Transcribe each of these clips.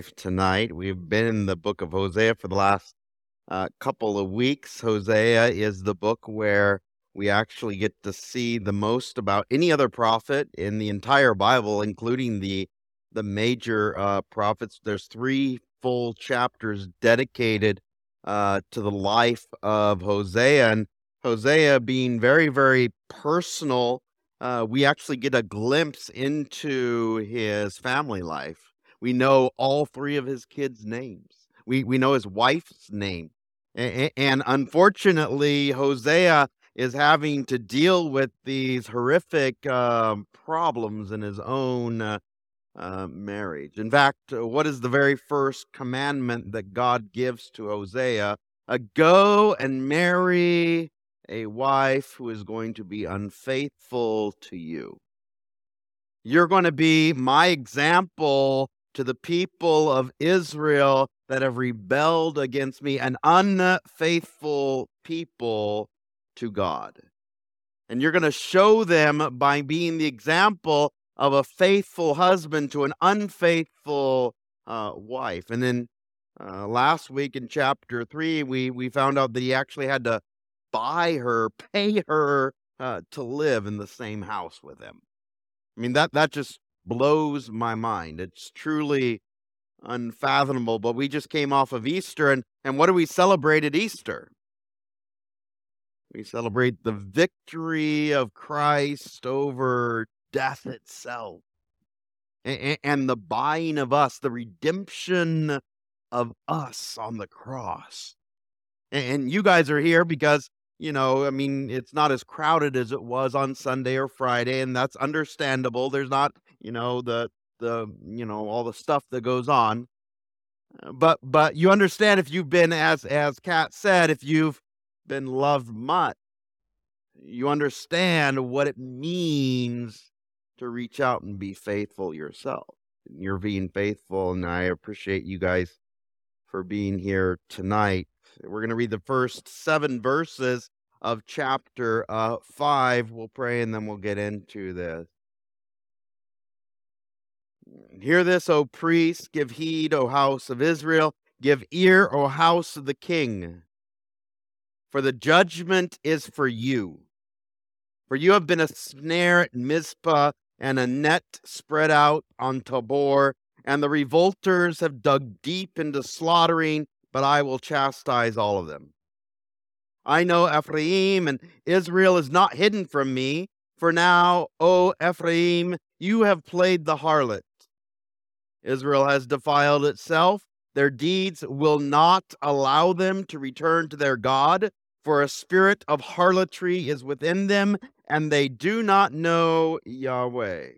tonight. We've been in the book of Hosea for the last uh, couple of weeks. Hosea is the book where we actually get to see the most about any other prophet in the entire Bible, including the the major uh, prophets. There's three full chapters dedicated uh, to the life of Hosea, and Hosea being very, very personal. Uh, we actually get a glimpse into his family life we know all three of his kids' names. We we know his wife's name. And unfortunately, Hosea is having to deal with these horrific um, problems in his own uh, uh, marriage. In fact, uh, what is the very first commandment that God gives to Hosea? Uh, go and marry a wife who is going to be unfaithful to you. You're going to be my example to the people of Israel that have rebelled against me, an unfaithful people to God. And you're going to show them by being the example of a faithful husband to an unfaithful uh, wife. And then uh, last week in chapter three, we, we found out that he actually had to buy her, pay her uh, to live in the same house with him. I mean, that, that just blows my mind. It's truly unfathomable. But we just came off of Easter, and, and what do we celebrate at Easter? We celebrate the victory of Christ over death itself and, and the buying of us, the redemption of us on the cross. And you guys are here because you know, I mean, it's not as crowded as it was on Sunday or Friday, and that's understandable. There's not, you know, the the you know all the stuff that goes on. Uh, but but you understand if you've been as as Kat said, if you've been loved much, you understand what it means to reach out and be faithful yourself. You're being faithful, and I appreciate you guys for being here tonight. We're going to read the first seven verses of chapter uh, 5. We'll pray and then we'll get into this. Hear this, O priests, give heed, O house of Israel, give ear, O house of the king. For the judgment is for you. For you have been a snare at Mizpah and a net spread out on Tabor, and the revolters have dug deep into slaughtering but I will chastise all of them. I know Ephraim and Israel is not hidden from me, for now, O Ephraim, you have played the harlot. Israel has defiled itself. Their deeds will not allow them to return to their God, for a spirit of harlotry is within them, and they do not know Yahweh.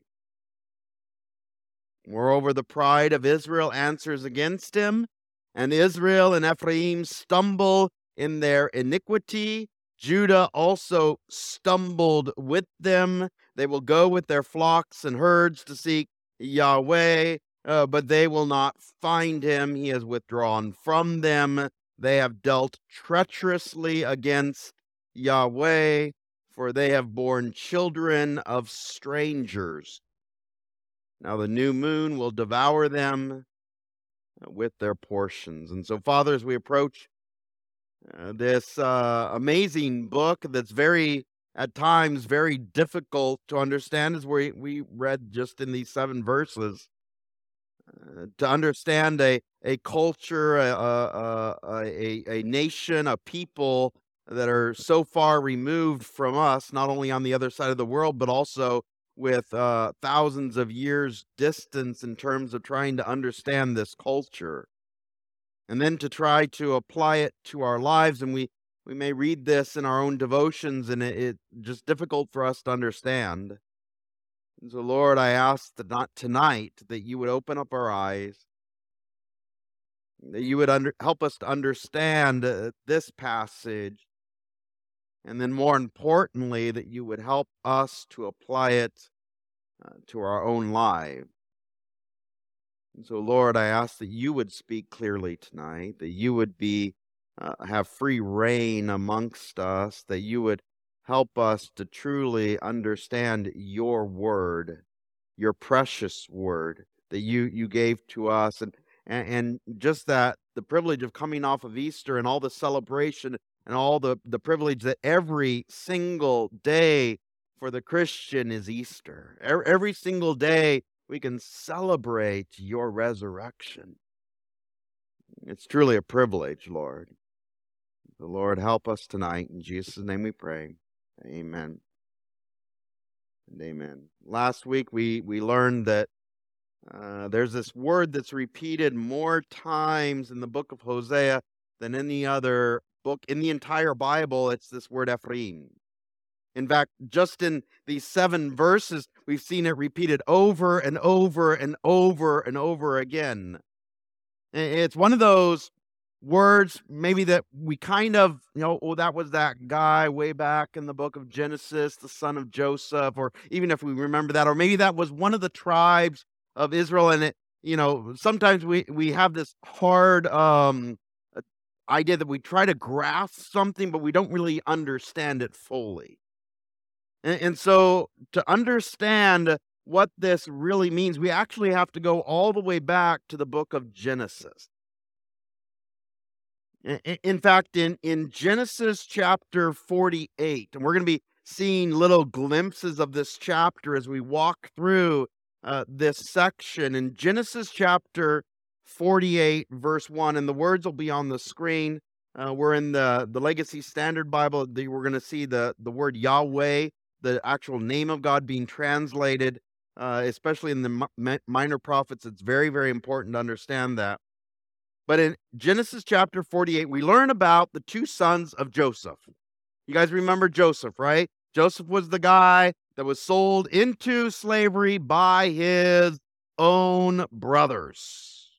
Moreover, the pride of Israel answers against him, and Israel and Ephraim stumble in their iniquity. Judah also stumbled with them. They will go with their flocks and herds to seek Yahweh, uh, but they will not find him. He has withdrawn from them. They have dealt treacherously against Yahweh, for they have borne children of strangers. Now the new moon will devour them, with their portions. And so, Father, as we approach uh, this uh, amazing book that's very, at times, very difficult to understand, as we, we read just in these seven verses, uh, to understand a, a culture, a, a, a, a nation, a people that are so far removed from us, not only on the other side of the world, but also with uh, thousands of years distance in terms of trying to understand this culture. And then to try to apply it to our lives and we we may read this in our own devotions and it, it's just difficult for us to understand and so lord i ask that not tonight that you would open up our eyes that you would under, help us to understand uh, this passage and then, more importantly, that you would help us to apply it uh, to our own lives. And so, Lord, I ask that you would speak clearly tonight, that you would be uh, have free reign amongst us, that you would help us to truly understand your word, your precious word that you you gave to us, and and, and just that the privilege of coming off of Easter and all the celebration and all the, the privilege that every single day for the Christian is Easter. Every, every single day we can celebrate your resurrection. It's truly a privilege, Lord. The Lord help us tonight. In Jesus' name we pray. Amen. And amen. Last week we, we learned that uh, there's this word that's repeated more times in the book of Hosea than any other book in the entire Bible. It's this word Ephraim. In fact, just in these seven verses, we've seen it repeated over and over and over and over again. It's one of those words maybe that we kind of you know oh that was that guy way back in the book of genesis the son of joseph or even if we remember that or maybe that was one of the tribes of israel and it you know sometimes we we have this hard um idea that we try to grasp something but we don't really understand it fully. And, and so to understand what this really means we actually have to go all the way back to the book of genesis in fact, in, in Genesis chapter 48, and we're going to be seeing little glimpses of this chapter as we walk through uh, this section. In Genesis chapter 48, verse 1, and the words will be on the screen. Uh, we're in the, the Legacy Standard Bible. The, we're going to see the, the word Yahweh, the actual name of God being translated, uh, especially in the mi- minor prophets. It's very, very important to understand that. But in Genesis chapter 48, we learn about the two sons of Joseph. You guys remember Joseph, right? Joseph was the guy that was sold into slavery by his own brothers.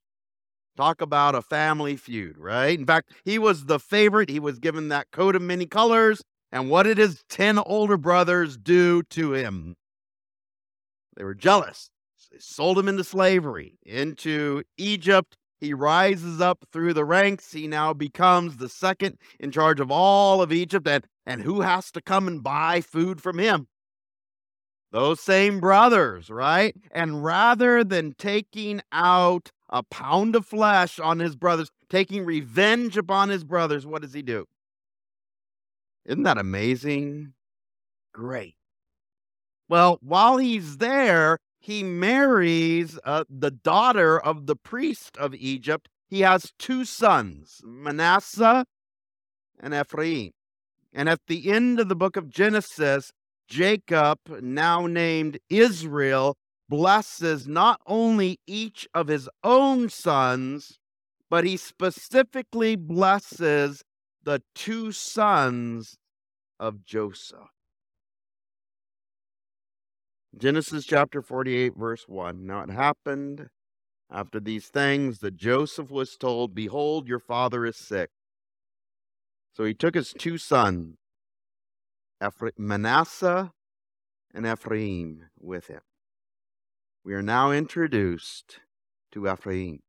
Talk about a family feud, right? In fact, he was the favorite. He was given that coat of many colors. And what did his 10 older brothers do to him? They were jealous. They sold him into slavery, into Egypt, he rises up through the ranks. He now becomes the second in charge of all of Egypt. And, and who has to come and buy food from him? Those same brothers, right? And rather than taking out a pound of flesh on his brothers, taking revenge upon his brothers, what does he do? Isn't that amazing? Great. Well, while he's there, he marries uh, the daughter of the priest of Egypt. He has two sons, Manasseh and Ephraim. And at the end of the book of Genesis, Jacob, now named Israel, blesses not only each of his own sons, but he specifically blesses the two sons of Joseph. Genesis chapter 48, verse 1. Now it happened after these things that Joseph was told, Behold, your father is sick. So he took his two sons, Manasseh and Ephraim, with him. We are now introduced to Ephraim.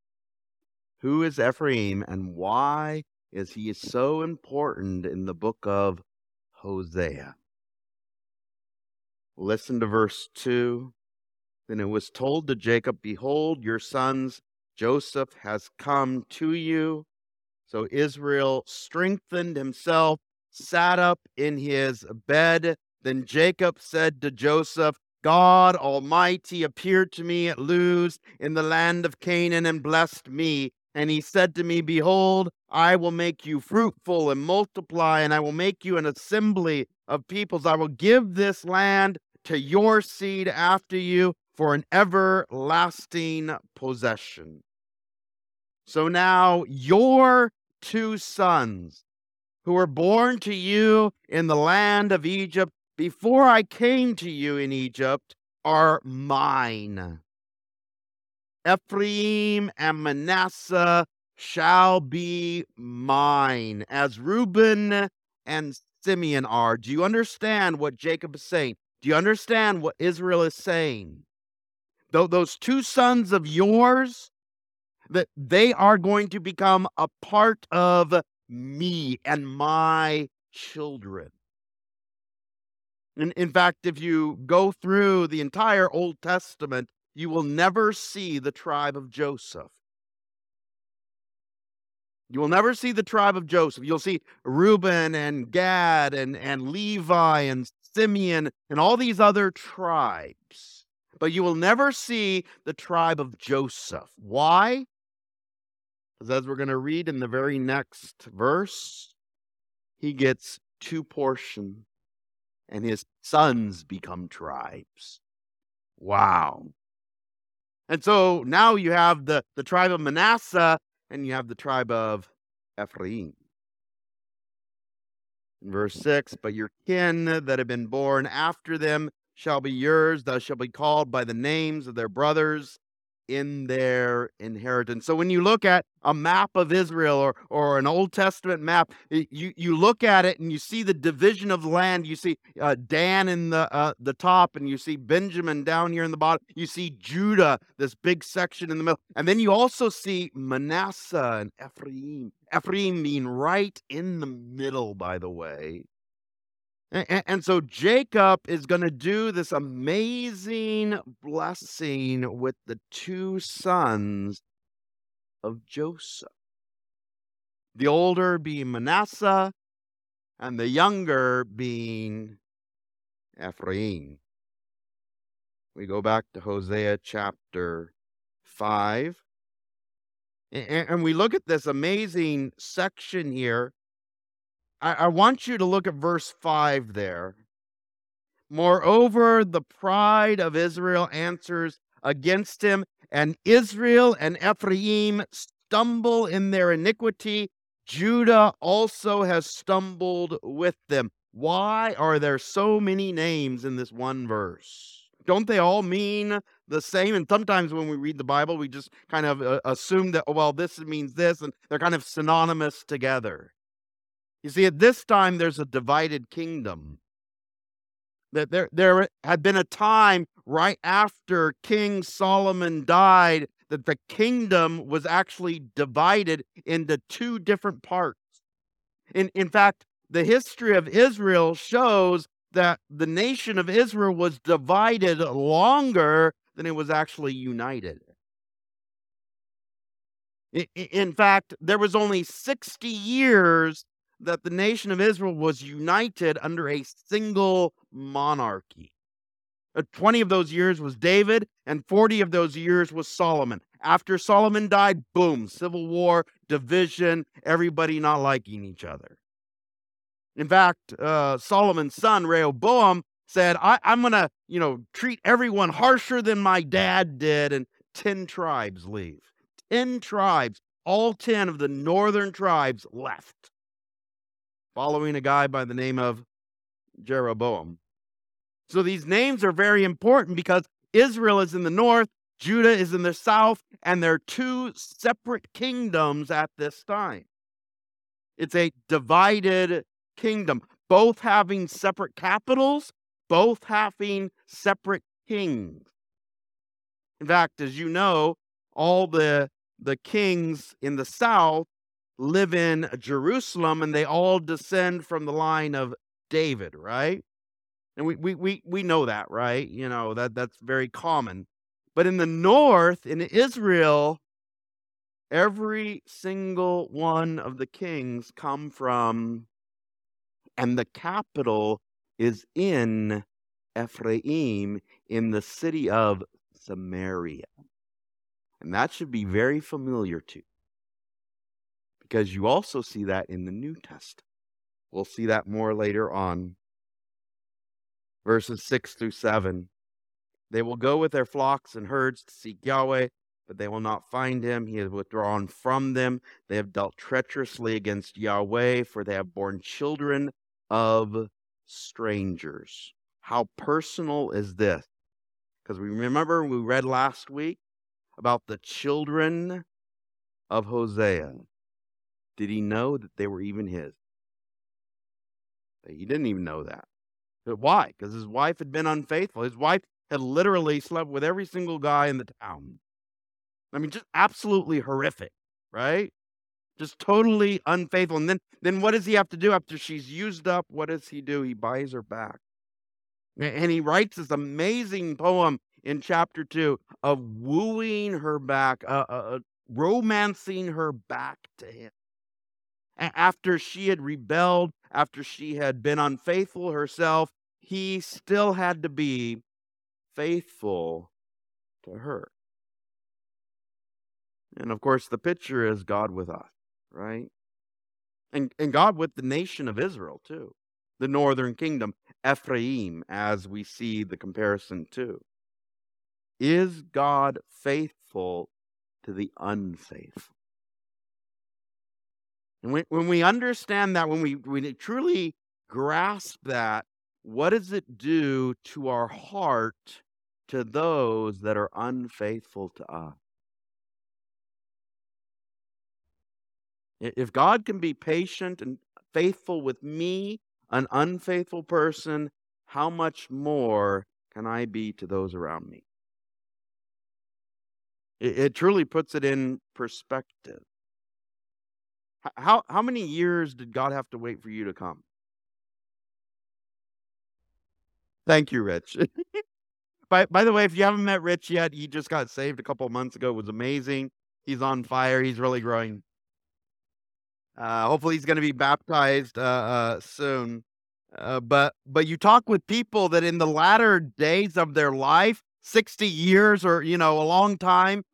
Who is Ephraim and why is he so important in the book of Hosea? Listen to verse 2. Then it was told to Jacob, Behold, your sons Joseph has come to you. So Israel strengthened himself, sat up in his bed. Then Jacob said to Joseph, God Almighty appeared to me at Luz in the land of Canaan and blessed me. And he said to me, Behold, I will make you fruitful and multiply, and I will make you an assembly of peoples. I will give this land to your seed after you for an everlasting possession. So now your two sons, who were born to you in the land of Egypt before I came to you in Egypt, are mine. Ephraim and Manasseh shall be mine, as Reuben and Simeon are. Do you understand what Jacob is saying? Do you understand what Israel is saying? Though those two sons of yours, that they are going to become a part of me and my children. And in fact, if you go through the entire Old Testament, you will never see the tribe of Joseph. You will never see the tribe of Joseph. You'll see Reuben and Gad and, and Levi and Simeon and all these other tribes. But you will never see the tribe of Joseph. Why? Because as we're going to read in the very next verse, he gets two portions and his sons become tribes. Wow. And so now you have the, the tribe of Manasseh and you have the tribe of Ephraim. Verse 6 But your kin that have been born after them shall be yours, thou shalt be called by the names of their brothers in their inheritance. So when you look at a map of Israel or or an Old Testament map, you you look at it and you see the division of land. You see uh, Dan in the uh, the top, and you see Benjamin down here in the bottom. You see Judah, this big section in the middle, and then you also see Manasseh and Ephraim. Ephraim being right in the middle, by the way. And, and, so Jacob is going to do this amazing blessing with the two sons of Joseph. The older being Manasseh, and the younger being Ephraim. We go back to Hosea chapter 5. And we look at this amazing section here I, I want you to look at verse 5 there. Moreover, the pride of Israel answers against him, and Israel and Ephraim stumble in their iniquity. Judah also has stumbled with them. Why are there so many names in this one verse? Don't they all mean the same? And sometimes when we read the Bible, we just kind of uh, assume that, oh, well, this means this, and they're kind of synonymous together. You see, at this time, there's a divided kingdom. That there, there had been a time right after King Solomon died that the kingdom was actually divided into two different parts. In, in fact, the history of Israel shows that the nation of Israel was divided longer than it was actually united. In fact, there was only 60 years that the nation of Israel was united under a single monarchy. Uh, 20 of those years was David, and 40 of those years was Solomon. After Solomon died, boom, civil war, division, everybody not liking each other. In fact, uh, Solomon's son, Rehoboam, said, I, am going to, you know, treat everyone harsher than my dad did, and 10 tribes leave. 10 tribes, all 10 of the northern tribes left following a guy by the name of Jeroboam. So these names are very important because Israel is in the north, Judah is in the south, and they're two separate kingdoms at this time. It's a divided kingdom, both having separate capitals, both having separate kings. In fact, as you know, all the the kings in the south live in Jerusalem and they all descend from the line of David, right? And we, we, we, we know that, right? You know, that, that's very common. But in the north, in Israel, every single one of the kings come from, and the capital is in Ephraim, in the city of Samaria. And that should be very familiar to because you also see that in the New Testament. We'll see that more later on. Verses 6 through 7. They will go with their flocks and herds to seek Yahweh, but they will not find him. He has withdrawn from them. They have dealt treacherously against Yahweh, for they have borne children of strangers. How personal is this? Because we remember we read last week about the children of Hosea. Did he know that they were even his? He didn't even know that. Why? Because his wife had been unfaithful. His wife had literally slept with every single guy in the town. I mean, just absolutely horrific, right? Just totally unfaithful. And then, then what does he have to do after she's used up? What does he do? He buys her back. And he writes this amazing poem in chapter two of wooing her back, uh, uh, uh romancing her back to him. After she had rebelled, after she had been unfaithful herself, he still had to be faithful to her. And of course, the picture is God with us, right? And, and God with the nation of Israel, too, the northern kingdom, Ephraim, as we see the comparison too. Is God faithful to the unfaithful? And when, when we understand that, when we, we truly grasp that, what does it do to our heart to those that are unfaithful to us? If God can be patient and faithful with me, an unfaithful person, how much more can I be to those around me? It, it truly puts it in perspective. How, how many years did God have to wait for you to come? Thank you, Rich. by, by the way, if you haven't met Rich yet, he just got saved a couple months ago. It was amazing. He's on fire. He's really growing. Uh, hopefully, he's going to be baptized uh, uh, soon. Uh, but but you talk with people that in the latter days of their life, sixty years or you know a long time,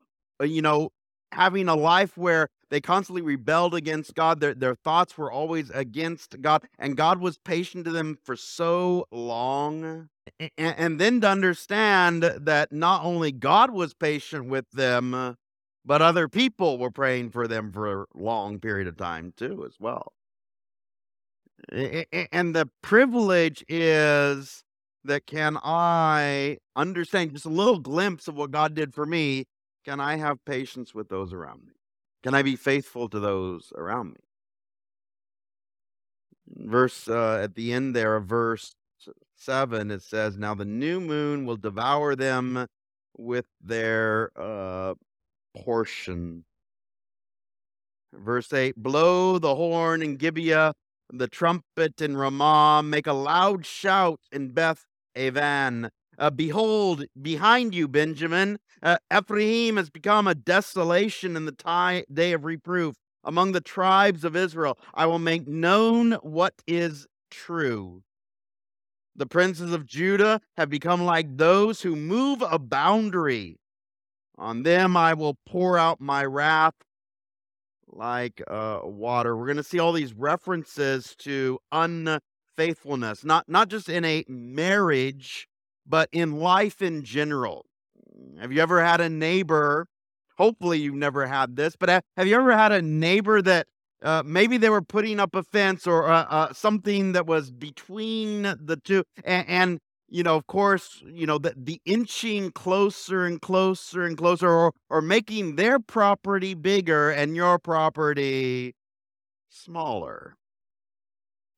uh, you know, having a life where they constantly rebelled against God, their their thoughts were always against God, and God was patient to them for so long. And, and then to understand that not only God was patient with them, but other people were praying for them for a long period of time too, as well. And the privilege is that can I understand just a little glimpse of what God did for me? Can I have patience with those around me? Can I be faithful to those around me? Verse uh, at the end there of verse seven, it says, "Now the new moon will devour them with their uh, portion. Verse 8 Blow the horn in Gibeah, the trumpet in Ramah, make a loud shout in Beth Aven. Uh, behold, behind you, Benjamin, uh, Ephraim has become a desolation in the tie, day of reproof. Among the tribes of Israel, I will make known what is true. The princes of Judah have become like those who move a boundary. On them I will pour out my wrath like uh, water. We're going to see all these references to unfaithfulness, not not just in a marriage, but in life in general. Have you ever had a neighbor? Hopefully, you've never had this, but have you ever had a neighbor that uh, maybe they were putting up a fence or uh, uh, something that was between the two, and, and you know, of course, you know, the, the inching closer and closer and closer or, or making their property bigger and your property smaller.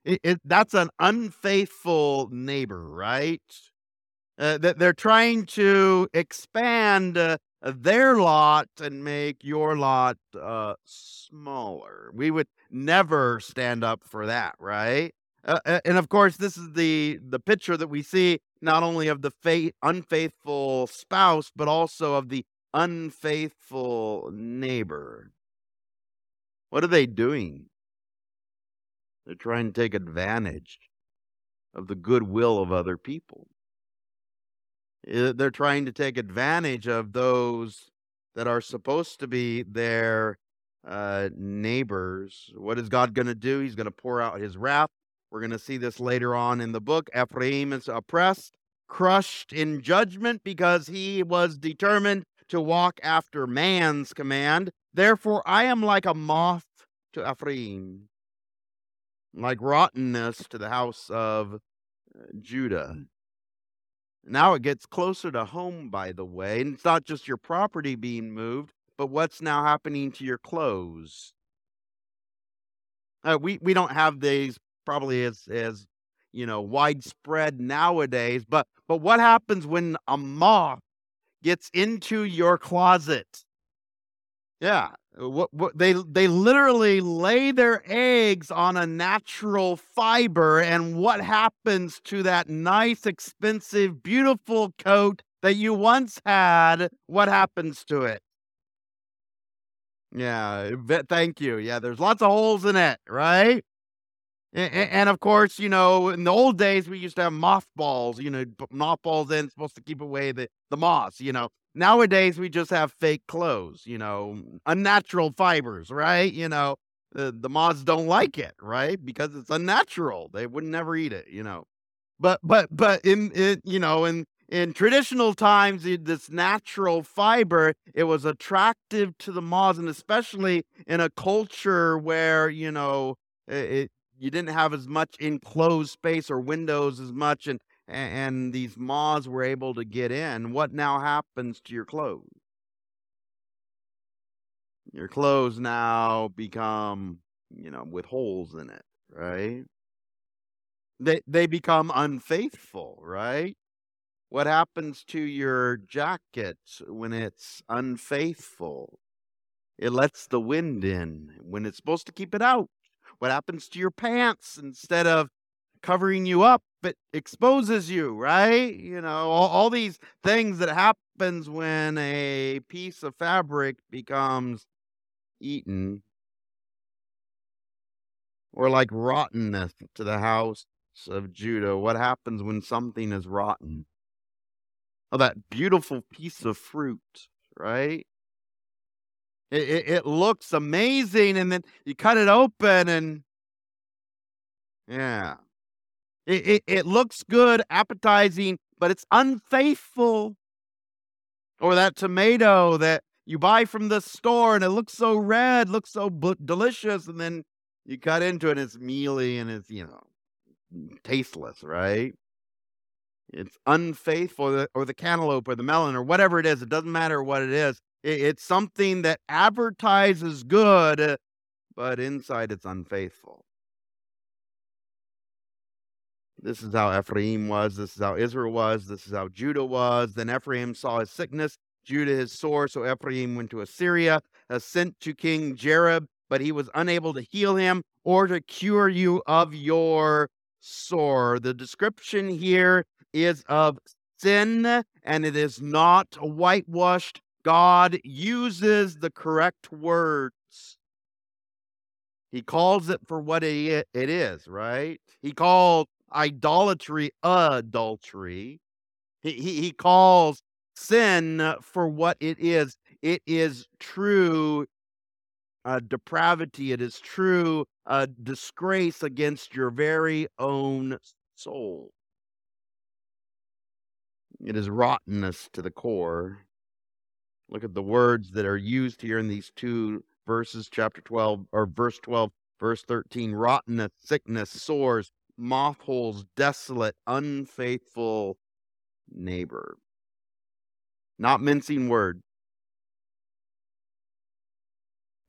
It, it, that's an unfaithful neighbor, right? Uh, that they're trying to expand uh, their lot and make your lot uh, smaller. We would never stand up for that, right? Uh, and of course, this is the the picture that we see not only of the faith, unfaithful spouse, but also of the unfaithful neighbor. What are they doing? They're trying to take advantage of the goodwill of other people. They're trying to take advantage of those that are supposed to be their uh, neighbors. What is God going to do? He's going to pour out his wrath we're going to see this later on in the book. Ephraim is oppressed, crushed in judgment because he was determined to walk after man's command. Therefore, I am like a moth to Ephraim, like rottenness to the house of uh, Judah. Now it gets closer to home, by the way. And it's not just your property being moved, but what's now happening to your clothes. Uh, we, we don't have these probably as as you know widespread nowadays. But but what happens when a moth gets into your closet? Yeah, what, what they they literally lay their eggs on a natural fiber, and what happens to that nice, expensive, beautiful coat that you once had? What happens to it? Yeah, thank you. Yeah, there's lots of holes in it, right? And of course, you know, in the old days, we used to have mothballs, you know, mothballs in, supposed to keep away the the moths, you know. Nowadays, we just have fake clothes, you know, unnatural fibers, right? You know, the the moths don't like it, right? Because it's unnatural. They would never eat it, you know. But but but in in you know, in in traditional times, this natural fiber, it was attractive to the moths, and especially in a culture where, you know, it you didn't have as much enclosed space or windows as much, and and these moths were able to get in. What now happens to your clothes? Your clothes now become, you know, with holes in it, right? They they become unfaithful, right? What happens to your jacket when it's unfaithful? It lets the wind in when it's supposed to keep it out. What happens to your pants instead of covering you up, it exposes you, right? You know, all all these things that happens when a piece of fabric becomes eaten or like rottenness to the house of Judah. What happens when something is rotten? Oh, that beautiful piece of fruit, right? It it it looks amazing, and then you cut it open and yeah. It it it looks good, appetizing, but it's unfaithful. Or that tomato that you buy from the store, and it looks so red, looks so delicious, and then you cut into it, and it's mealy, and it's, you know, tasteless, right? It's unfaithful, or the or the cantaloupe, or the melon, or whatever it is, it doesn't matter what it is. I it's something that advertises good, but inside it's unfaithful. This is how Ephraim was, this is how Israel was, this is how Judah was. Then Ephraim saw his sickness, Judah his sore, so Ephraim went to Assyria, sent to King Jareb, but he was unable to heal him or to cure you of your sore. The description here is of sin, and it is not whitewashed. God uses the correct words. He calls it for what it is, right? He called idolatry adultery. He he he calls sin for what it is. It is true uh, depravity. It is true uh, disgrace against your very own soul. It is rottenness to the core. Look at the words that are used here in these 2 verses, chapter 12 or verse 12, verse 13. Rottenness, sickness, sores, moth holes, desolate, unfaithful neighbor. Not mincing word.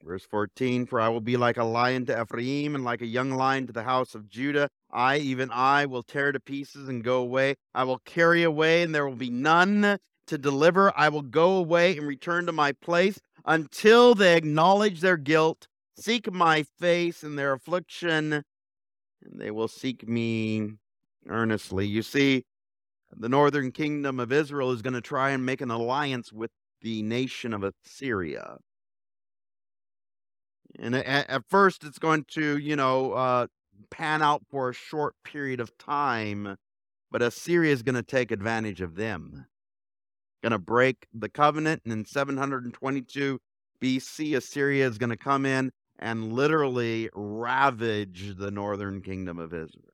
Verse 14 For I will be like a lion to Ephraim, and like a young lion to the house of Judah. I, even I, will tear to pieces and go away. I will carry away, and there will be none to deliver. I will go away and return to my place until they acknowledge their guilt, seek my face in their affliction, and they will seek me earnestly. You see, the northern kingdom of Israel is going to try and make an alliance with the nation of Assyria. And a- a- at first, it's going to, you know, uh, pan out for a short period of time, but Assyria is going to take advantage of them. Going to break the covenant, and in 722 BC, Assyria is going to come in and literally ravage the northern kingdom of Israel.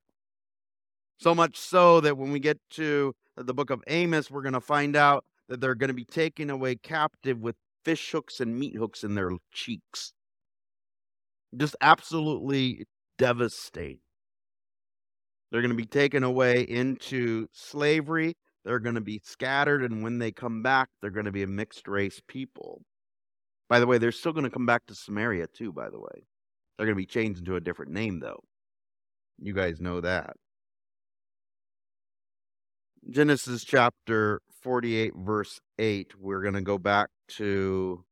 So much so that when we get to the book of Amos, we're going to find out that they're going to be taken away captive with fish hooks and meat hooks in their cheeks. Just absolutely devastating. They're going to be taken away into slavery. They're going to be scattered, and when they come back, they're going to be a mixed race people. By the way, they're still going to come back to Samaria too, by the way. They're going to be changed into a different name, though. You guys know that. Genesis chapter 48, verse 8, we're going to go back to.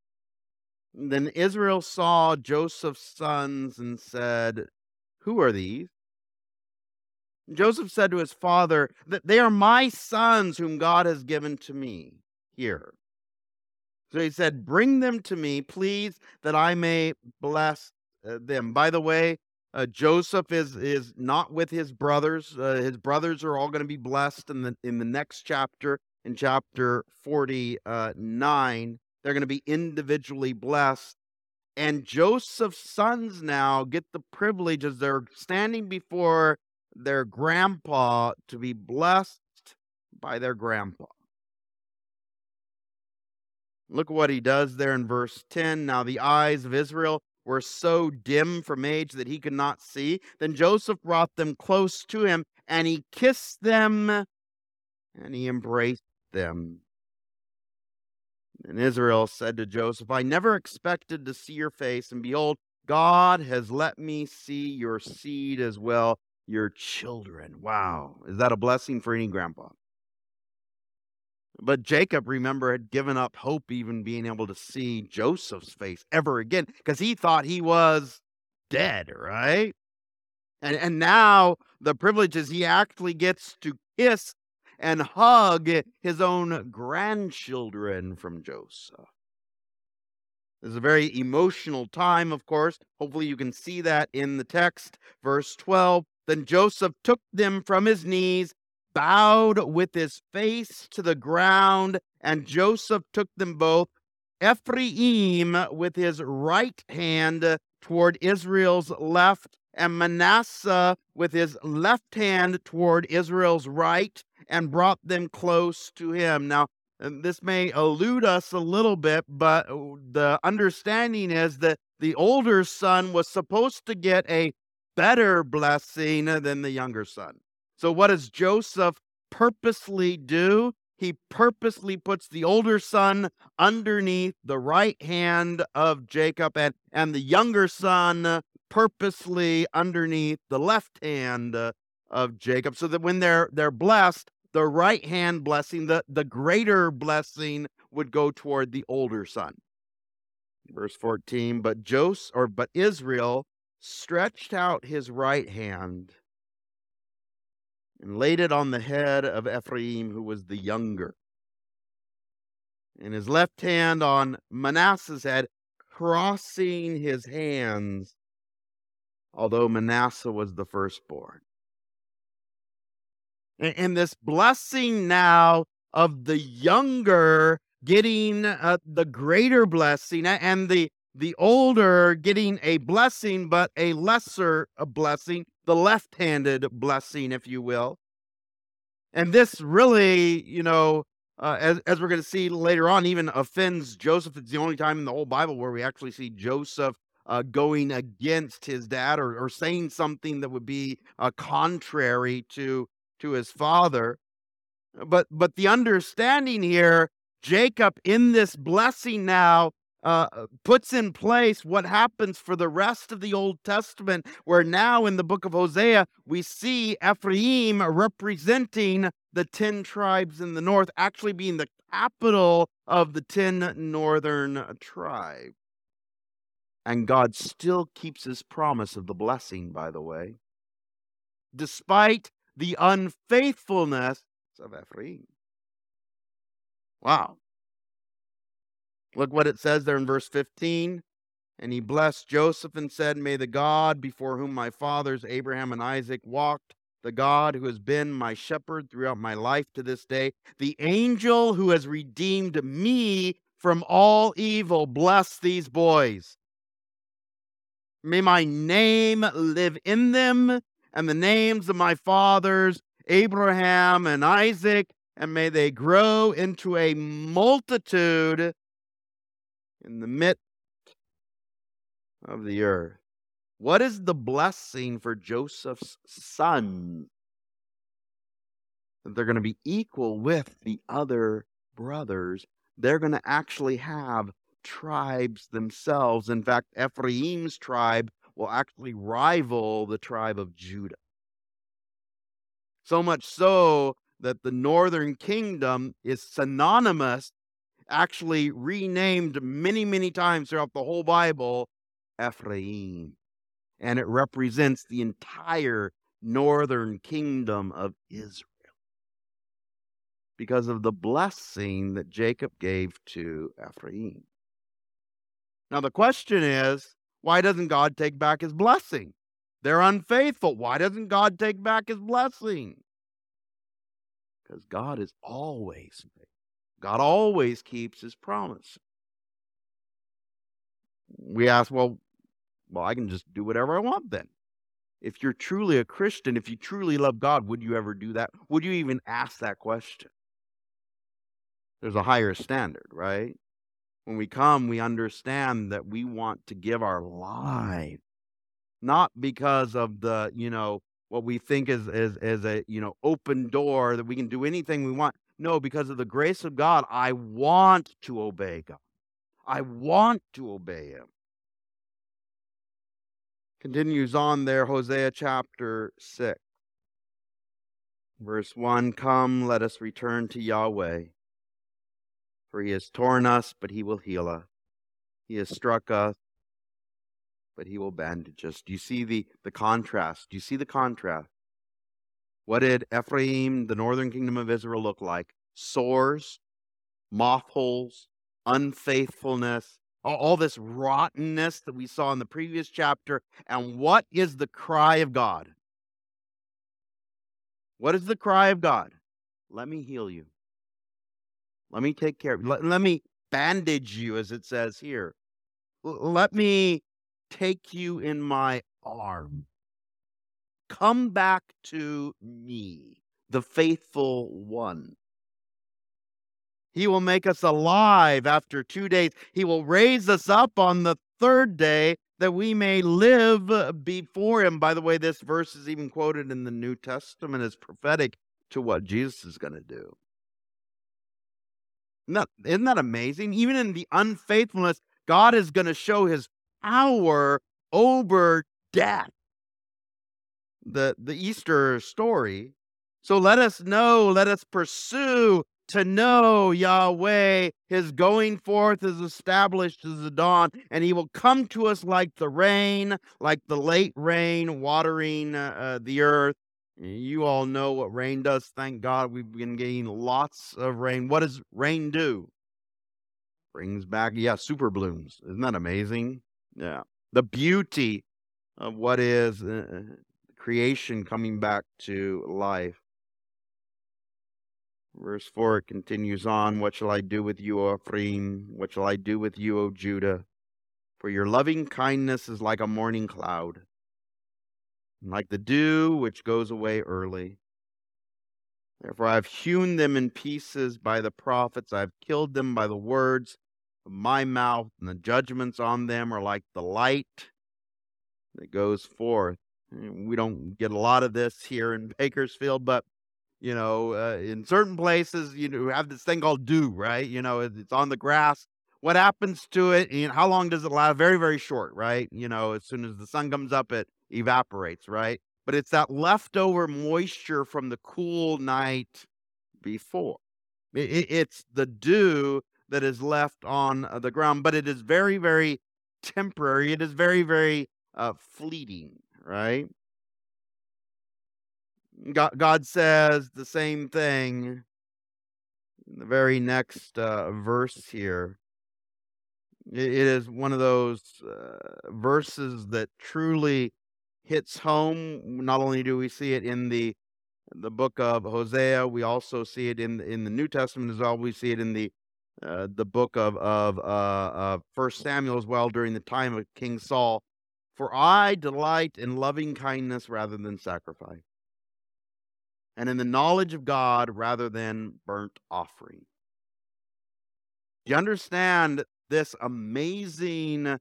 Then Israel saw Joseph's sons and said, Who are these? Joseph said to his father, That they are my sons whom God has given to me. Here. So he said, Bring them to me, please, that I may bless uh, them. By the way, uh, Joseph is is not with his brothers. Uh, his brothers are all going to be blessed in the in the next chapter, in chapter forty nine. They're going to be individually blessed, and Joseph's sons now get the privilege as they're standing before their grandpa to be blessed by their grandpa. Look what he does there in verse 10. Now the eyes of Israel were so dim from age that he could not see. Then Joseph brought them close to him, and he kissed them, and he embraced them. And Israel said to Joseph, I never expected to see your face, and behold, God has let me see your seed as well, your children. Wow. Is that a blessing for any grandpa? But Jacob, remember, had given up hope even being able to see Joseph's face ever again because he thought he was dead, right? And, and now the privilege is he actually gets to kiss and hug his own grandchildren from Joseph. This is a very emotional time, of course. Hopefully, you can see that in the text. Verse 12 Then Joseph took them from his knees bowed with his face to the ground, and Joseph took them both, Ephraim with his right hand toward Israel's left, and Manasseh with his left hand toward Israel's right, and brought them close to him. Now, this may elude us a little bit, but uh, the understanding is that the older son was supposed to get a better blessing than the younger son. So, what does Joseph purposely do? He purposely puts the older son underneath the right hand of Jacob, and, and the younger son purposely underneath the left hand of Jacob, so that when they're they're blessed, the right hand blessing, the, the greater blessing would go toward the older son. Verse 14, but Joseph or but Israel stretched out his right hand and laid it on the head of Ephraim, who was the younger, and his left hand on Manasseh's head, crossing his hands, although Manasseh was the firstborn. And, this blessing now of the younger getting uh, the greater blessing and the the older getting a blessing but a lesser a blessing the left handed blessing, if you will. And this really, you know, uh, as, as we're going to see later on, even offends Joseph. It's the only time in the whole Bible where we actually see Joseph uh, going against his dad or, or saying something that would be uh, contrary to to his father. But but the understanding here, Jacob in this blessing now uh, puts in place what happens for the rest of the Old Testament, where now in the book of Hosea, we see Ephraim representing the 10 tribes in the north, actually being the capital of the 10 northern tribes. And God still keeps his promise of the blessing, by the way, despite the unfaithfulness of Ephraim. Wow. Look what it says there in verse 15. And he blessed Joseph and said, May the God before whom my fathers Abraham and Isaac walked, the God who has been my shepherd throughout my life to this day, the angel who has redeemed me from all evil, bless these boys. May my name live in them and the names of my fathers, Abraham and Isaac, and may they grow into a multitude in the midst of the earth. What is the blessing for Joseph's sons? That they're going to be equal with the other brothers. They're going to actually have tribes themselves. In fact, Ephraim's tribe will actually rival the tribe of Judah. So much so that the northern kingdom is synonymous actually renamed many, many times throughout the whole Bible Ephraim. And it represents the entire northern kingdom of Israel. because of the blessing that Jacob gave to Ephraim. Now, the question is why doesn't God take back his blessing? They're unfaithful. Why doesn't God take back his blessing? Because God is always faithful. God always keeps his promise. We ask, well, well, I can just do whatever I want then. If you're truly a Christian, if you truly love God, would you ever do that? Would you even ask that question? There's a higher standard, right? When we come, we understand that we want to give our life, not because of the, you know, what we think is is is a you know open door that we can do anything we want. No, because of the grace of God, I want to obey God. I want to obey Him. Continues on there, Hosea chapter 6, verse 1 Come, let us return to Yahweh. For he has torn us, but he will heal us. He has struck us, but he will bandage us. Do you see the, the contrast? Do you see the contrast? What did Ephraim, the northern kingdom of Israel, look like? Sores, moth holes, unfaithfulness, all, this rottenness that we saw in the previous chapter. And what is the cry of God? What is the cry of God? Let me heal you. Let me take care of you. Let, let me bandage you, as it says here. L- let me take you in my arm. Come back to me, the faithful one. He will make us alive after two days. He will raise us up on the third day that we may live before him. By the way, this verse is even quoted in the New Testament as prophetic to what Jesus is going to do. Isn't that, isn't that amazing? Even in the unfaithfulness, God is going to show his power over death. The, the Easter story. So let us know, let us pursue to know Yahweh. His going forth is established as the dawn, and he will come to us like the rain, like the late rain watering uh, uh, the earth. You all know what rain does. Thank God we've been getting lots of rain. What does rain do? Brings back, yeah, super blooms. Isn't that amazing? Yeah. The beauty of what is uh, creation coming back to life. Verse 4 continues on What shall I do with you, O Ephraim? What shall I do with you, O Judah? For your loving kindness is like a morning cloud, like the dew which goes away early. Therefore I have hewn them in pieces by the prophets, I have killed them by the words of my mouth, and the judgments on them are like the light that goes forth. We don't get a lot of this here in Bakersfield, but you know, uh, in certain places, you know, have this thing called dew, right? You know, it's on the grass. What happens to it? And how long does it last? Very, very short, right? You know, as soon as the sun comes up, it evaporates, right? But it's that leftover moisture from the cool night before. It, it's the dew that is left on uh, the ground, but it is very, very temporary. It is very, very uh, fleeting, right? God, God says the same thing in the very next uh, verse here. It, it is one of those uh, verses that truly hits home. Not only do we see it in the the book of Hosea, we also see it in in the New Testament as well. We see it in the uh, the book of of uh, First Samuel as well during the time of King Saul. For I delight in loving kindness rather than sacrifice and in the knowledge of God rather than burnt offering. Do you understand this amazing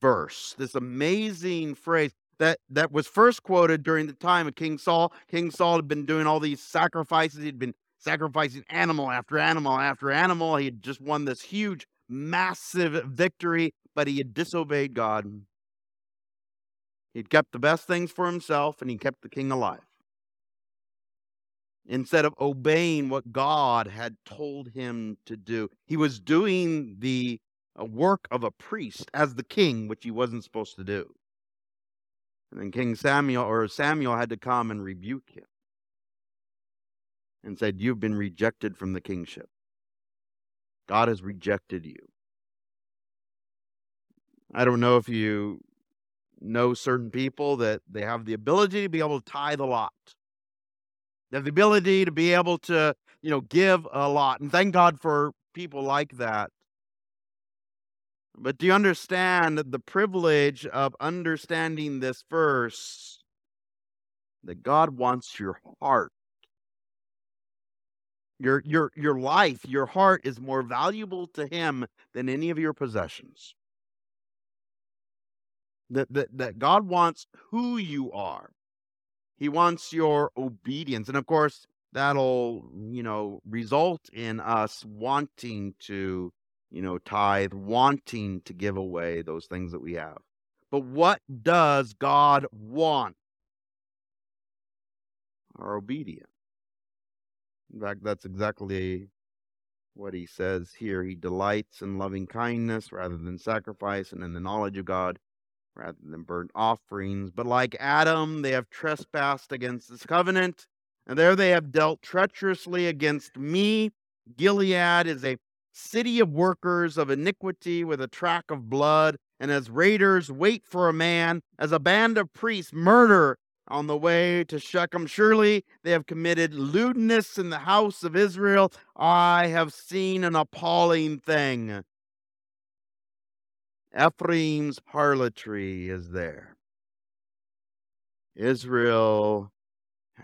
verse, this amazing phrase that, that was first quoted during the time of King Saul? King Saul had been doing all these sacrifices, he'd been sacrificing animal after animal after animal. He had just won this huge, massive victory, but he had disobeyed God. He'd kept the best things for himself and he kept the king alive instead of obeying what God had told him to do. He was doing the uh, work of a priest as the king, which he wasn't supposed to do. And then King Samuel or Samuel had to come and rebuke him. and said, You've been rejected from the kingship. God has rejected you. I don't know if you know certain people that they have the ability to be able to tithe a lot. They have the ability to be able to, you know, give a lot. And thank God for people like that. But do you understand the privilege of understanding this verse? That God wants your heart. Your your your life, your heart is more valuable to him than any of your possessions. That that, that God wants who you are. He wants your obedience. And of course, that'll, you know, result in us wanting to, you know, tithe, wanting to give away those things that we have. But what does God want? Our obedience. In fact, that's exactly what he says here. He delights in loving kindness rather than sacrifice and in the knowledge of God rather than burnt offerings. But like Adam, they have trespassed against this covenant, and there they have dealt treacherously against me. Gilead is a city of workers of iniquity with a track of blood, and as raiders wait for a man, as a band of priests murder on the way to Shechem. Surely they have committed lewdness in the house of Israel. I have seen an appalling thing. Ephraim's harlotry is there. Israel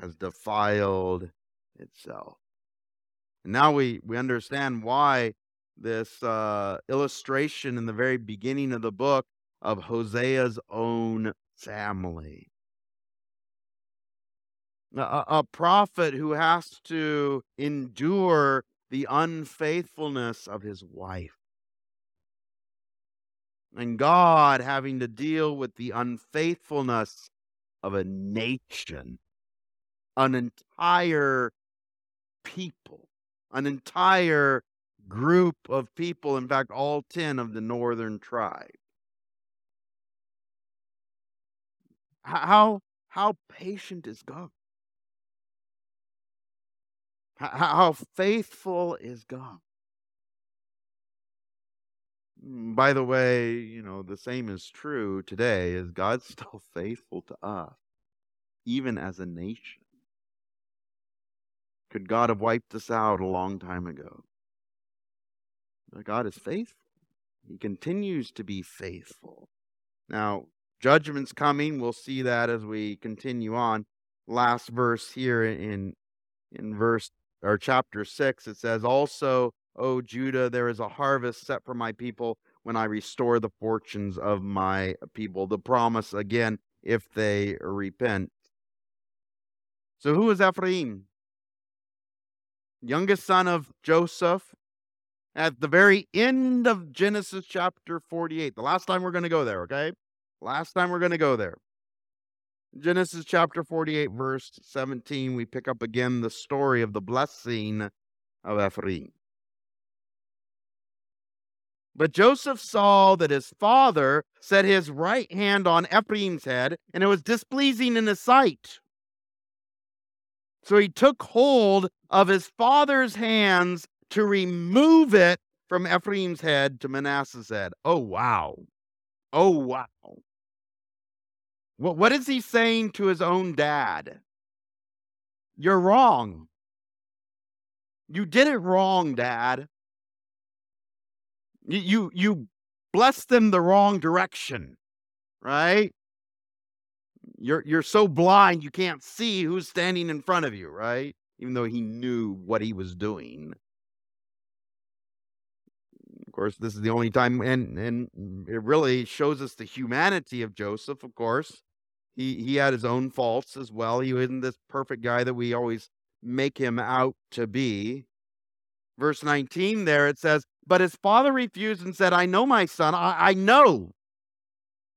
has defiled itself. And now we, we understand why this uh, illustration in the very beginning of the book of Hosea's own family. A, a prophet who has to endure the unfaithfulness of his wife and God having to deal with the unfaithfulness of a nation, an entire people, an entire group of people, in fact, all 10 of the northern tribe. How, how patient is God? How faithful is God? Mm, by the way, you know, the same is true today is God's still faithful to us, even as a nation. Could God have wiped us out a long time ago? But God is faithful. He continues to be faithful. Now, judgment's coming. We'll see that as we continue on. Last verse here in in verse or chapter 6 it says also O Judah, there is a harvest set for my people when I restore the fortunes of my people. The promise again, if they repent. So, who is Ephraim? Youngest son of Joseph. At the very end of Genesis chapter 48. The last time we're going to go there, okay? Last time we're going to go there. Genesis chapter 48, verse 17, we pick up again the story of the blessing of Ephraim. But Joseph saw that his father set his right hand on Ephraim's head, and it was displeasing in his sight. So he took hold of his father's hands to remove it from Ephraim's head to Manasseh's head. Oh, wow. Oh, wow. What, what is he saying to his own dad? You're wrong. You did it wrong, dad. You you, bless them the wrong direction, right? You're you're so blind you can't see who's standing in front of you, right? Even though he knew what he was doing. Of course, this is the only time, and and it really shows us the humanity of Joseph. Of course, he he had his own faults as well. He wasn't this perfect guy that we always make him out to be. Verse 19 there it says, But his father refused and said, I know my son, I, I know.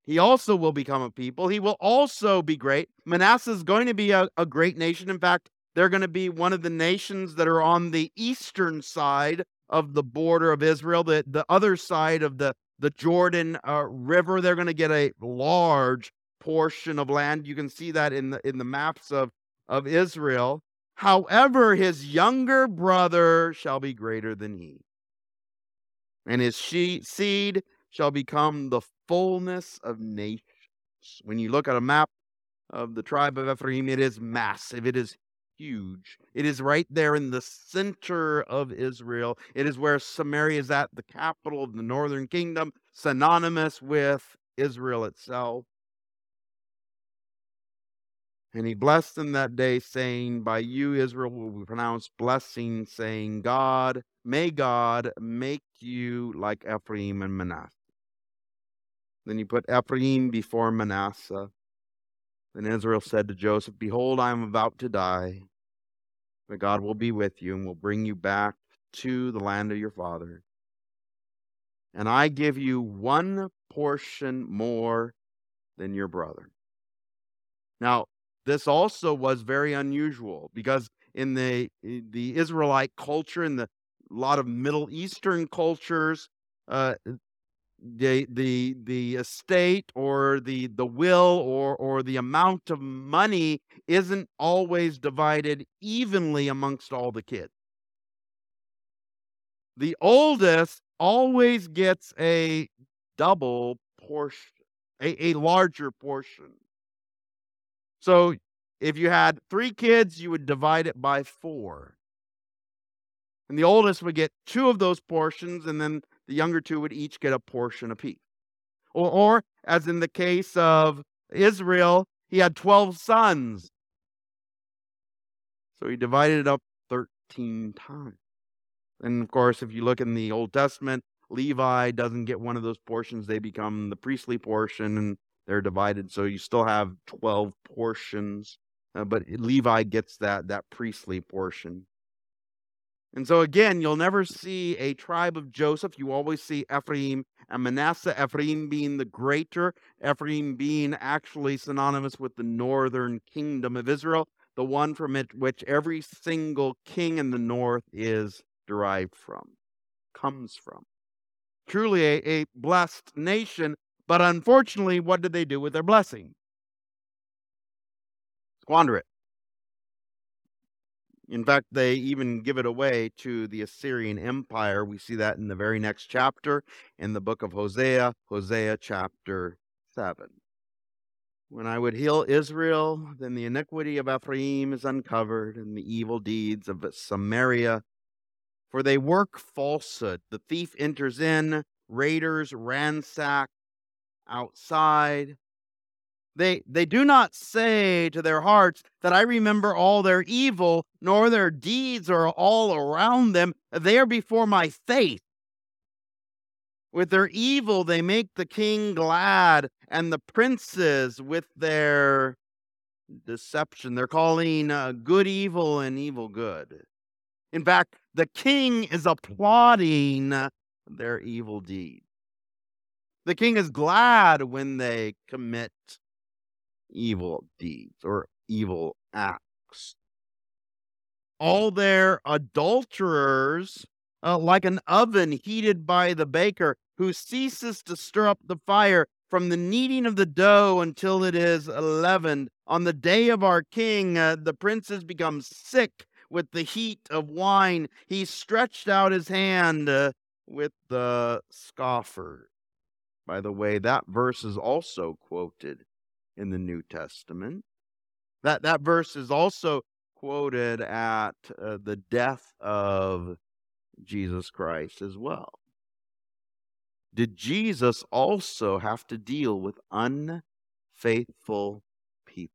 He also will become a people. He will also be great. Manasseh is going to be a, a great nation. In fact, they're going to be one of the nations that are on the eastern side of the border of Israel, the, the other side of the, the Jordan uh, River. They're going to get a large portion of land. You can see that in the in the maps of, of Israel. However, his younger brother shall be greater than he, and his she- seed shall become the fullness of nations. When you look at a map of the tribe of Ephraim, it is massive, it is huge. It is right there in the center of Israel. It is where Samaria is at, the capital of the northern kingdom, synonymous with Israel itself. And he blessed them that day, saying, By you, Israel, will be pronounced blessing, saying, God, may God make you like Ephraim and Manasseh. Then he put Ephraim before Manasseh. Then Israel said to Joseph, Behold, I am about to die, but God will be with you and will bring you back to the land of your father. And I give you one portion more than your brother. Now, this also was very unusual because in the eh, the Israelite culture, in the lot of Middle Eastern cultures, uh, the the the estate or the the will or or the amount of money isn't always divided evenly amongst all the kids. The oldest always gets a double portion, a, a larger portion. So if you had three kids, you would divide it by four. And the oldest would get two of those portions, and then the younger two would each get a portion apiece. Or, or as in the case of Israel, he had 12 sons. So he divided it up 13 times. And of course, if you look in the Old Testament, Levi doesn't get one of those portions. They become the priestly portion and they're divided. So you still have 12 portions, uh, but Levi gets that, that priestly portion. And so again, you'll never see a tribe of Joseph. You always see Ephraim and Manasseh, Ephraim being the greater, Ephraim being actually synonymous with the northern kingdom of Israel, the one from it which every single king in the north is derived from, comes from. Truly a, a blessed nation, but unfortunately, what did they do with their blessing? Squander it. In fact, they even give it away to the Assyrian Empire. We see that in the very next chapter in the book of Hosea, Hosea chapter 7. When I would heal Israel, then the iniquity of Ephraim is uncovered, and the evil deeds of Samaria. For they work falsehood. The thief enters in, raiders ransack outside. They, they do not say to their hearts that I remember all their evil, nor their deeds are all around them. They are before my face. With their evil, they make the king glad, and the princes with their deception. They're calling uh, good evil and evil good. In fact, the king is applauding their evil deeds. The king is glad when they commit evil deeds or evil acts. All their adulterers, uh, like an oven heated by the baker, who ceases to stir up the fire from the kneading of the dough until it is leavened. On the day of our king, uh, the princes become sick with the heat of wine. He stretched out his hand uh, with the scoffer. By the way, that verse is also quoted in the New Testament. That that verse is also quoted at uh, the death of Jesus Christ as well. Did Jesus also have to deal with unfaithful people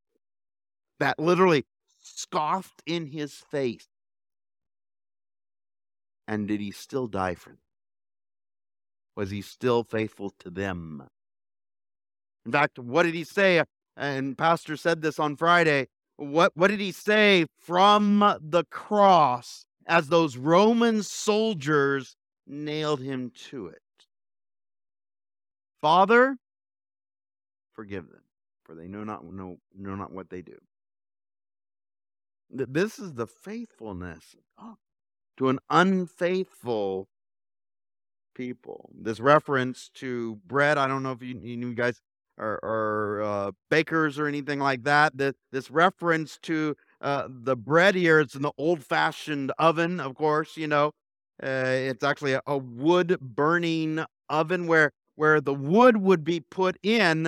that literally scoffed in his face? And did he still die for them? Was he still faithful to them? In fact, what did he say? And Pastor said this on Friday. What, what did he say from the cross as those Roman soldiers nailed him to it? Father, forgive them, for they know not know, know not what they do. This is the faithfulness oh, to an unfaithful people. This reference to bread, I don't know if you, you guys are, are uh, bakers or anything like that. This, this reference to uh, the bread here, it's in the old fashioned oven, of course, you know. Uh, it's actually a, a wood burning oven where where the wood would be put in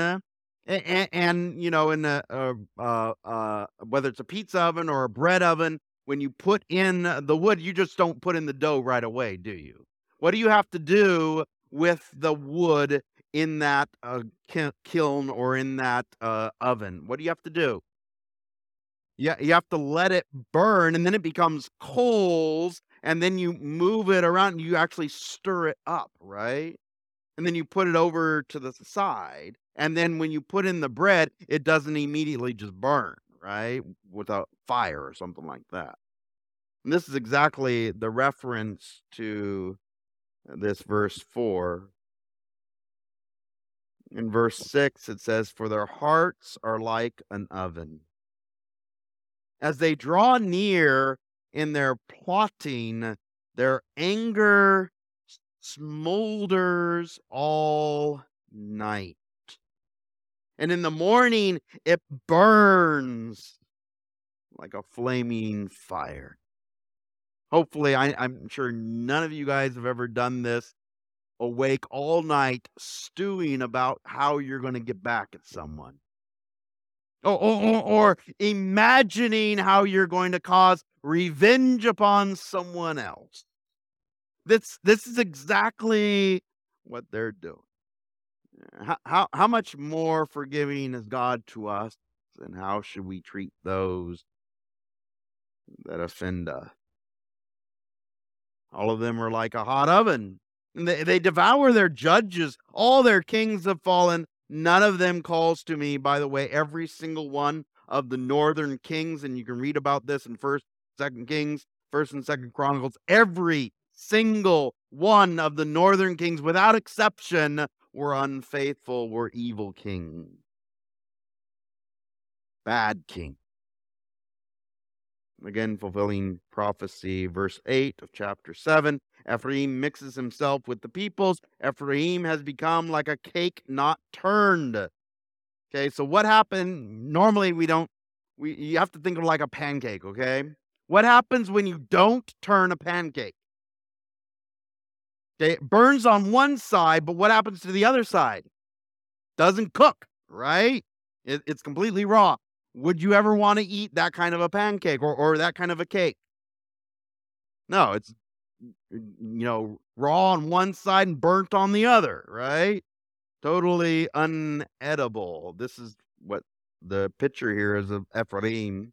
and, and, you know in a, a, uh, uh, whether it's a pizza oven or a bread oven when you put in the wood you just don't put in the dough right away do you what do you have to do with the wood in that uh, kiln or in that uh, oven what do you have to do yeah you have to let it burn and then it becomes coals and then you move it around and you actually stir it up right and then you put it over to the side. And then when you put in the bread, it doesn't immediately just burn, right? without fire or something like that. And this is exactly the reference to this verse 4. In verse 6, it says, For their hearts are like an oven. As they draw near in their plotting, their anger smolders all night. And in the morning, it burns like a flaming fire. Hopefully, I, am sure none of you guys have ever done this. Awake all night stewing about how you're going to get back at someone. Or, or, or imagining how you're going to cause revenge upon someone else. This this is exactly what they're doing. How, how how much more forgiving is God to us, and how should we treat those that offend us? All of them are like a hot oven. They, they devour their judges. All their kings have fallen. None of them calls to me. By the way, every single one of the northern kings, and you can read about this in First, Second Kings, First and Second Chronicles. Every single one of the northern kings, without exception, were unfaithful, were evil kings. Bad king. Again, fulfilling prophecy, verse 8 of chapter 7. Ephraim mixes himself with the peoples. Ephraim has become like a cake not turned. Okay, so what happened? Normally, we don't, we, you have to think of like a pancake, okay? What happens when you don't turn a pancake? Okay, it burns on one side, but what happens to the other side? Doesn't cook, right? It, it's completely raw. Would you ever want to eat that kind of a pancake or, or that kind of a cake? No, it's you know raw on one side and burnt on the other, right? Totally unedible. This is what the picture here is of Ephraim.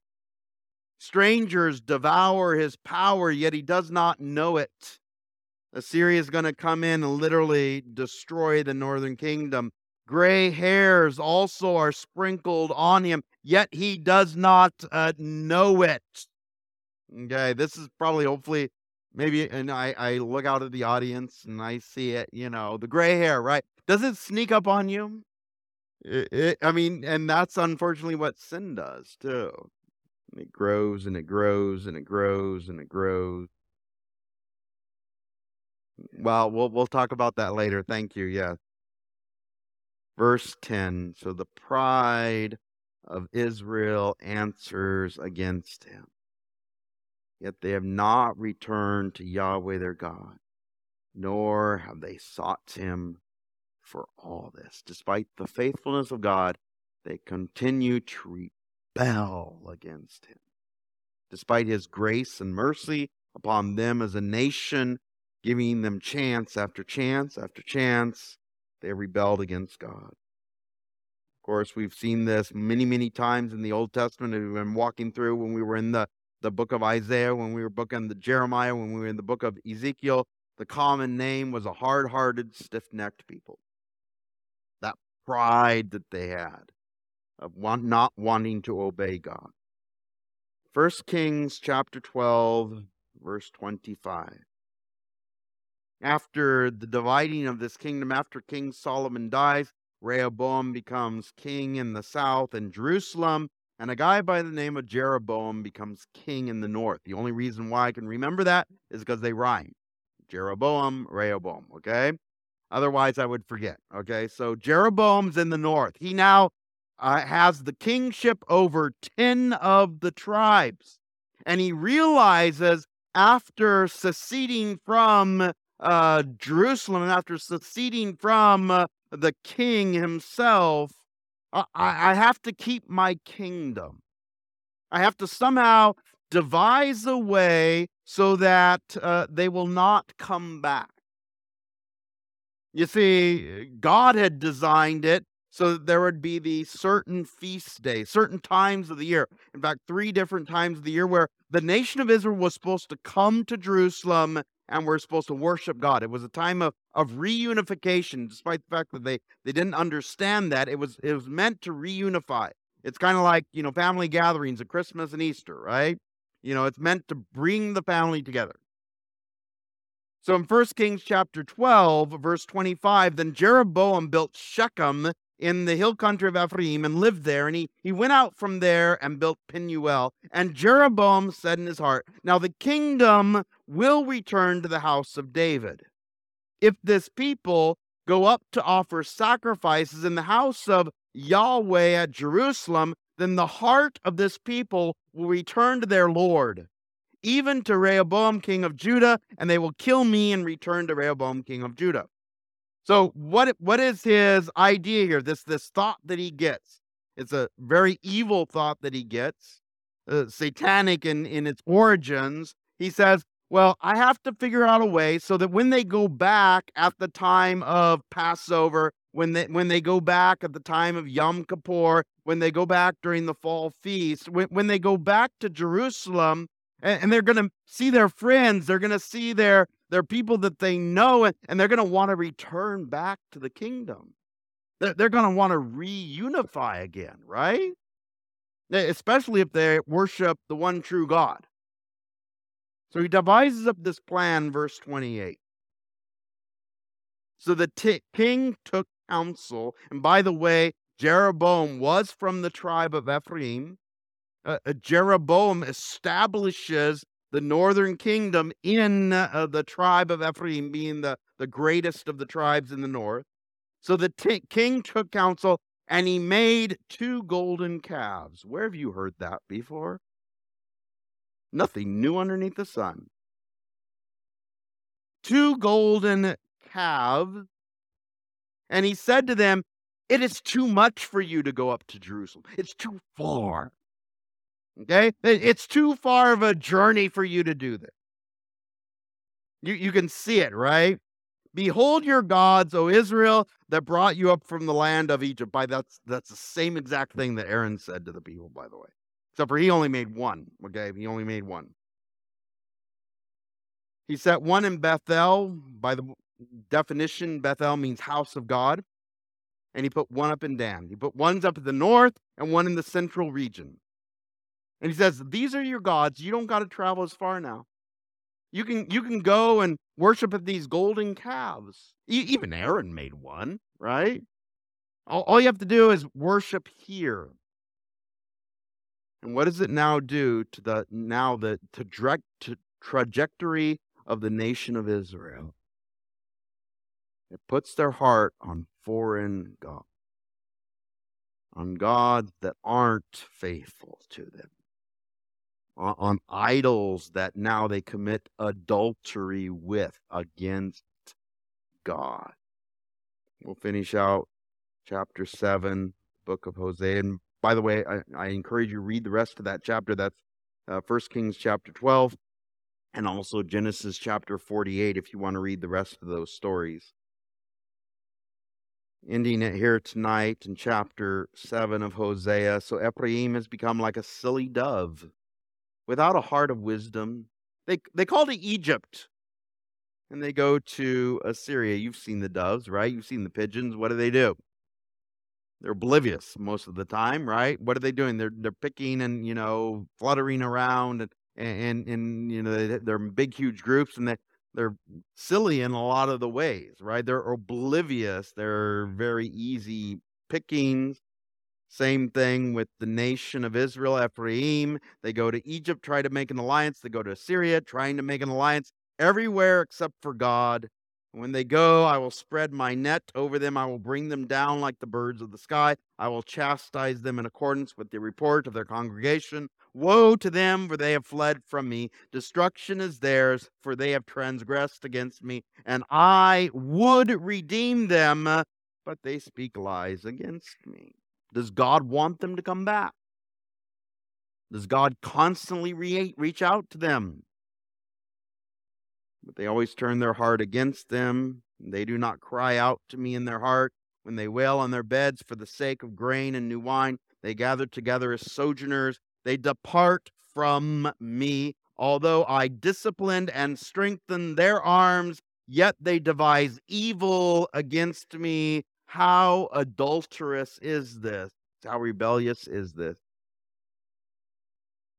Strangers devour his power, yet he does not know it. Assyria is going to come in and literally destroy the northern kingdom. Gray hairs also are sprinkled on him, yet he does not uh, know it. Okay, this is probably hopefully maybe, and I, I look out at the audience and I see it, you know, the gray hair, right? Does it sneak up on you? It, it, I mean, and that's unfortunately what sin does too. It grows and it grows and it grows and it grows. Well, we'll we'll talk about that later. Thank you. Yeah. Verse 10. So the pride of Israel answers against him. Yet they have not returned to Yahweh their God, nor have they sought him for all this. Despite the faithfulness of God, they continue to rebel against him. Despite his grace and mercy upon them as a nation, giving them chance after chance after chance. They rebelled against God. Of course, we've seen this many, many times in the Old Testament. We've been walking through when we were in the, the book of Isaiah, when we were booking the Jeremiah, when we were in the book of Ezekiel. The common name was a hard hearted, stiff necked people. That pride that they had of not wanting to obey God. First Kings chapter 12, verse 25 after the dividing of this kingdom, after King Solomon dies, Rehoboam becomes king in the south and Jerusalem, and a guy by the name of Jeroboam becomes king in the north. The only reason why I can remember that is because they rhyme. Jeroboam, Rehoboam, okay? Otherwise, I would forget, okay? So Jeroboam's in the north. He now uh, has the kingship over 10 of the tribes. And he realizes after seceding from uh, Jerusalem, after seceding from uh, the king himself, I, I have to keep my kingdom. I have to somehow devise a way so that uh, they will not come back. You see, God had designed it so that there would be these certain feast days, certain times of the year. In fact, three different times of the year where the nation of Israel was supposed to come to Jerusalem and we're supposed to worship God. It was a time of, of reunification, despite the fact that they, they didn't understand that. It was it was meant to reunify. It's kind of like, you know, family gatherings at Christmas and Easter, right? You know, it's meant to bring the family together. So in 1 Kings chapter 12, verse 25, then Jeroboam built Shechem in the hill country of Ephraim and lived there. And he, he went out from there and built Penuel. And Jeroboam said in his heart, Now the kingdom will return to the house of David. If this people go up to offer sacrifices in the house of Yahweh at Jerusalem, then the heart of this people will return to their Lord, even to Rehoboam, king of Judah, and they will kill me and return to Rehoboam, king of Judah. So what what is his idea here? This this thought that he gets. It's a very evil thought that he gets, uh, satanic in in its origins. He says, "Well, I have to figure out a way so that when they go back at the time of Passover, when they when they go back at the time of Yom Kippur, when they go back during the fall feast, when when they go back to Jerusalem, and, and they're going to see their friends, they're going to see their they're people that they know, and, they're going to want to return back to the kingdom. They're, they're going to want to reunify again, right? Especially if they worship the one true God. So he devises up this plan, verse 28. So the t- king took counsel, and by the way, Jeroboam was from the tribe of Ephraim. Uh, uh Jeroboam establishes the northern kingdom in uh, the tribe of Ephraim, being the, the greatest of the tribes in the north. So the t- king took counsel and he made two golden calves. Where have you heard that before? Nothing new underneath the sun. Two golden calves. And he said to them, It is too much for you to go up to Jerusalem. It's too far. Okay? It's too far of a journey for you to do this. You, you can see it, right? Behold your gods, O Israel, that brought you up from the land of Egypt. By that's that's the same exact thing that Aaron said to the people, by the way. Except for he only made one. Okay, he only made one. He set one in Bethel. By the definition, Bethel means house of God. And he put one up in Dan. He put ones up in the north and one in the central region. And he says, These are your gods. You don't got to travel as far now. You can you can go and worship at these golden calves. E- even Aaron made one, right? All, all you have to do is worship here. And what does it now do to the now the to direct to trajectory of the nation of Israel? It puts their heart on foreign gods, on gods that aren't faithful to them on, on idols that now they commit adultery with against God. We'll finish out chapter 7, book of Hosea. And by the way, I, I encourage you read the rest of that chapter. That's uh, 1 Kings chapter 12 and also Genesis chapter 48 if you want to read the rest of those stories. Ending it here tonight in chapter 7 of Hosea. So Ephraim has become like a silly dove without a heart of wisdom. They, they call to Egypt and they go to Assyria. You've seen the doves, right? You've seen the pigeons. What do they do? They're oblivious most of the time, right? What are they doing? They're they're picking and you know fluttering around and and and you know they're big huge groups and they they're silly in a lot of the ways, right? They're oblivious. They're very easy pickings. Same thing with the nation of Israel, Ephraim. They go to Egypt, try to make an alliance. They go to Assyria, trying to make an alliance everywhere except for God. When they go, I will spread my net over them. I will bring them down like the birds of the sky. I will chastise them in accordance with the report of their congregation. Woe to them, for they have fled from me. Destruction is theirs, for they have transgressed against me. And I would redeem them, but they speak lies against me. Does God want them to come back? Does God constantly re- reach out to them? But they always turn their heart against them. They do not cry out to me in their heart when they wail on their beds for the sake of grain and new wine. They gather together as sojourners. They depart from me. Although I disciplined and strengthened their arms, yet they devise evil against me. How adulterous is this? How rebellious is this?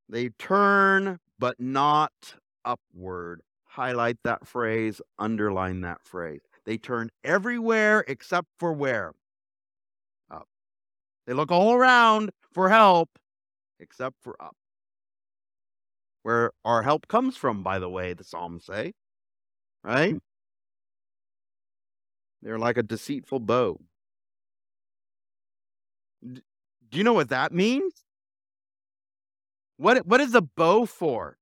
They turn, but not upward. Highlight that phrase, underline that phrase. They turn everywhere except for where? Up. They look all around for help except for up. Where our help comes from, by the way, the Psalms say. Right? They're like a deceitful bow. Do you know what that means? What what is a bow for?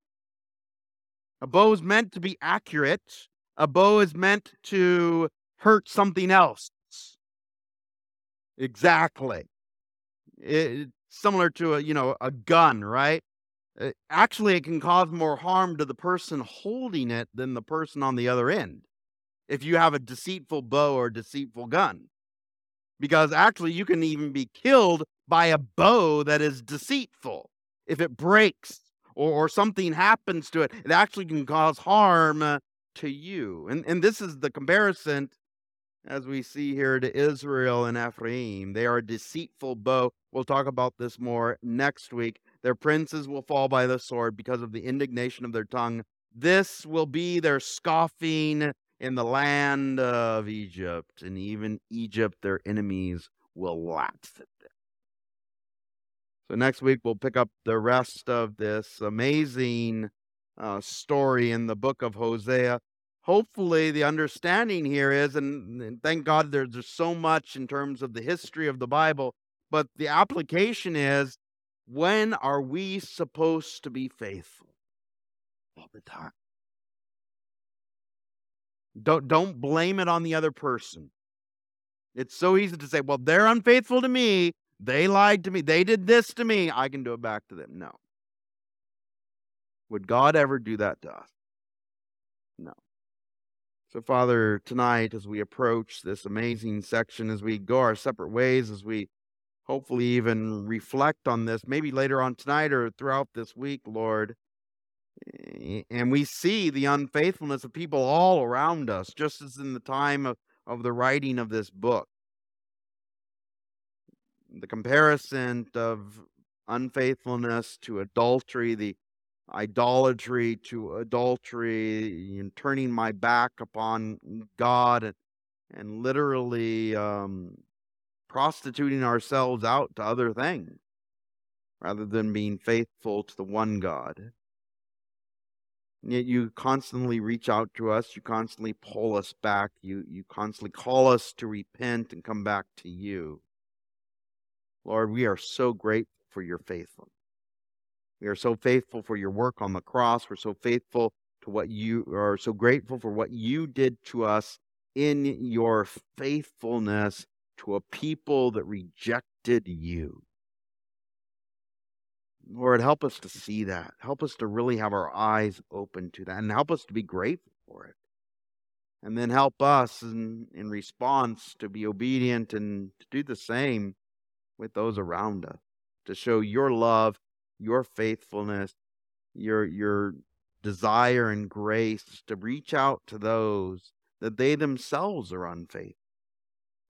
A bow is meant to be accurate. A bow is meant to hurt something else. Exactly. Similar to a you know a gun, right? It, actually, it can cause more harm to the person holding it than the person on the other end. If you have a deceitful bow or deceitful gun, because actually you can even be killed by a bow that is deceitful if it breaks or, or something happens to it, it actually can cause harm uh, to you. And, and this is the comparison as we see here to Israel and Ephraim. They are a deceitful bow. We'll talk about this more next week. Their princes will fall by the sword because of the indignation of their tongue. This will be their scoffing in the land of Egypt, and even Egypt, their enemies, will laugh at them. So next week we'll pick up the rest of this amazing uh, story in the book of Hosea. Hopefully, the understanding here is, and, thank God there's, there's so much in terms of the history of the Bible, but the application is when are we supposed to be faithful? All the time. Don't don't blame it on the other person. It's so easy to say, well, they're unfaithful to me, they lied to me. They did this to me. I can do it back to them. No. Would God ever do that to us? No. So, Father, tonight, as we approach this amazing section, as we go our separate ways, as we hopefully even reflect on this, maybe later on tonight or throughout this week, Lord, and we see the unfaithfulness of people all around us, just as in the time of, of the writing of this book the comparison of unfaithfulness to adultery, the idolatry to adultery, and turning my back upon God, and, and literally um, prostituting ourselves out to other things rather than being faithful to the one God. You constantly reach out to us, you constantly pull us back, you, you constantly call us to repent and come back to you. Lord, we are so grateful for your faithfulness. We are so faithful for your work on the cross. We're so faithful to what you are so grateful for what you did to us in your faithfulness to a people that rejected you. Lord, help us to see that. Help us to really have our eyes open to that and help us to be grateful for it. And then help us in, in response to be obedient and to do the same with those around us to show your love, your faithfulness, your your desire and grace to reach out to those that they themselves are unfaithful.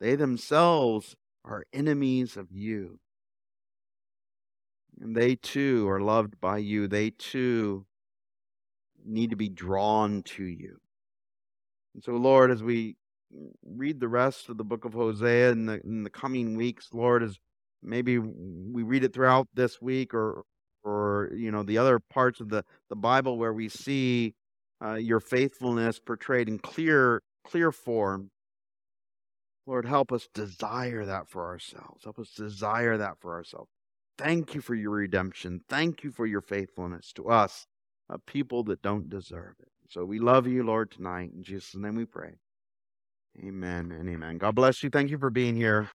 They themselves are enemies of you. And they too are loved by you. They too need to be drawn to you. And so, Lord, as we read the rest of the book of Hosea in the, in the coming weeks, Lord, as maybe we read it throughout this week or or you know the other parts of the the bible where we see uh, your faithfulness portrayed in clear clear form. Lord, help us desire that for ourselves. Help us desire that for ourselves. Thank you for your redemption. Thank you for your faithfulness to us, a people that don't deserve it. So we love you, Lord, tonight. In Jesus' name we pray. Amen and amen. God bless you. Thank you for being here.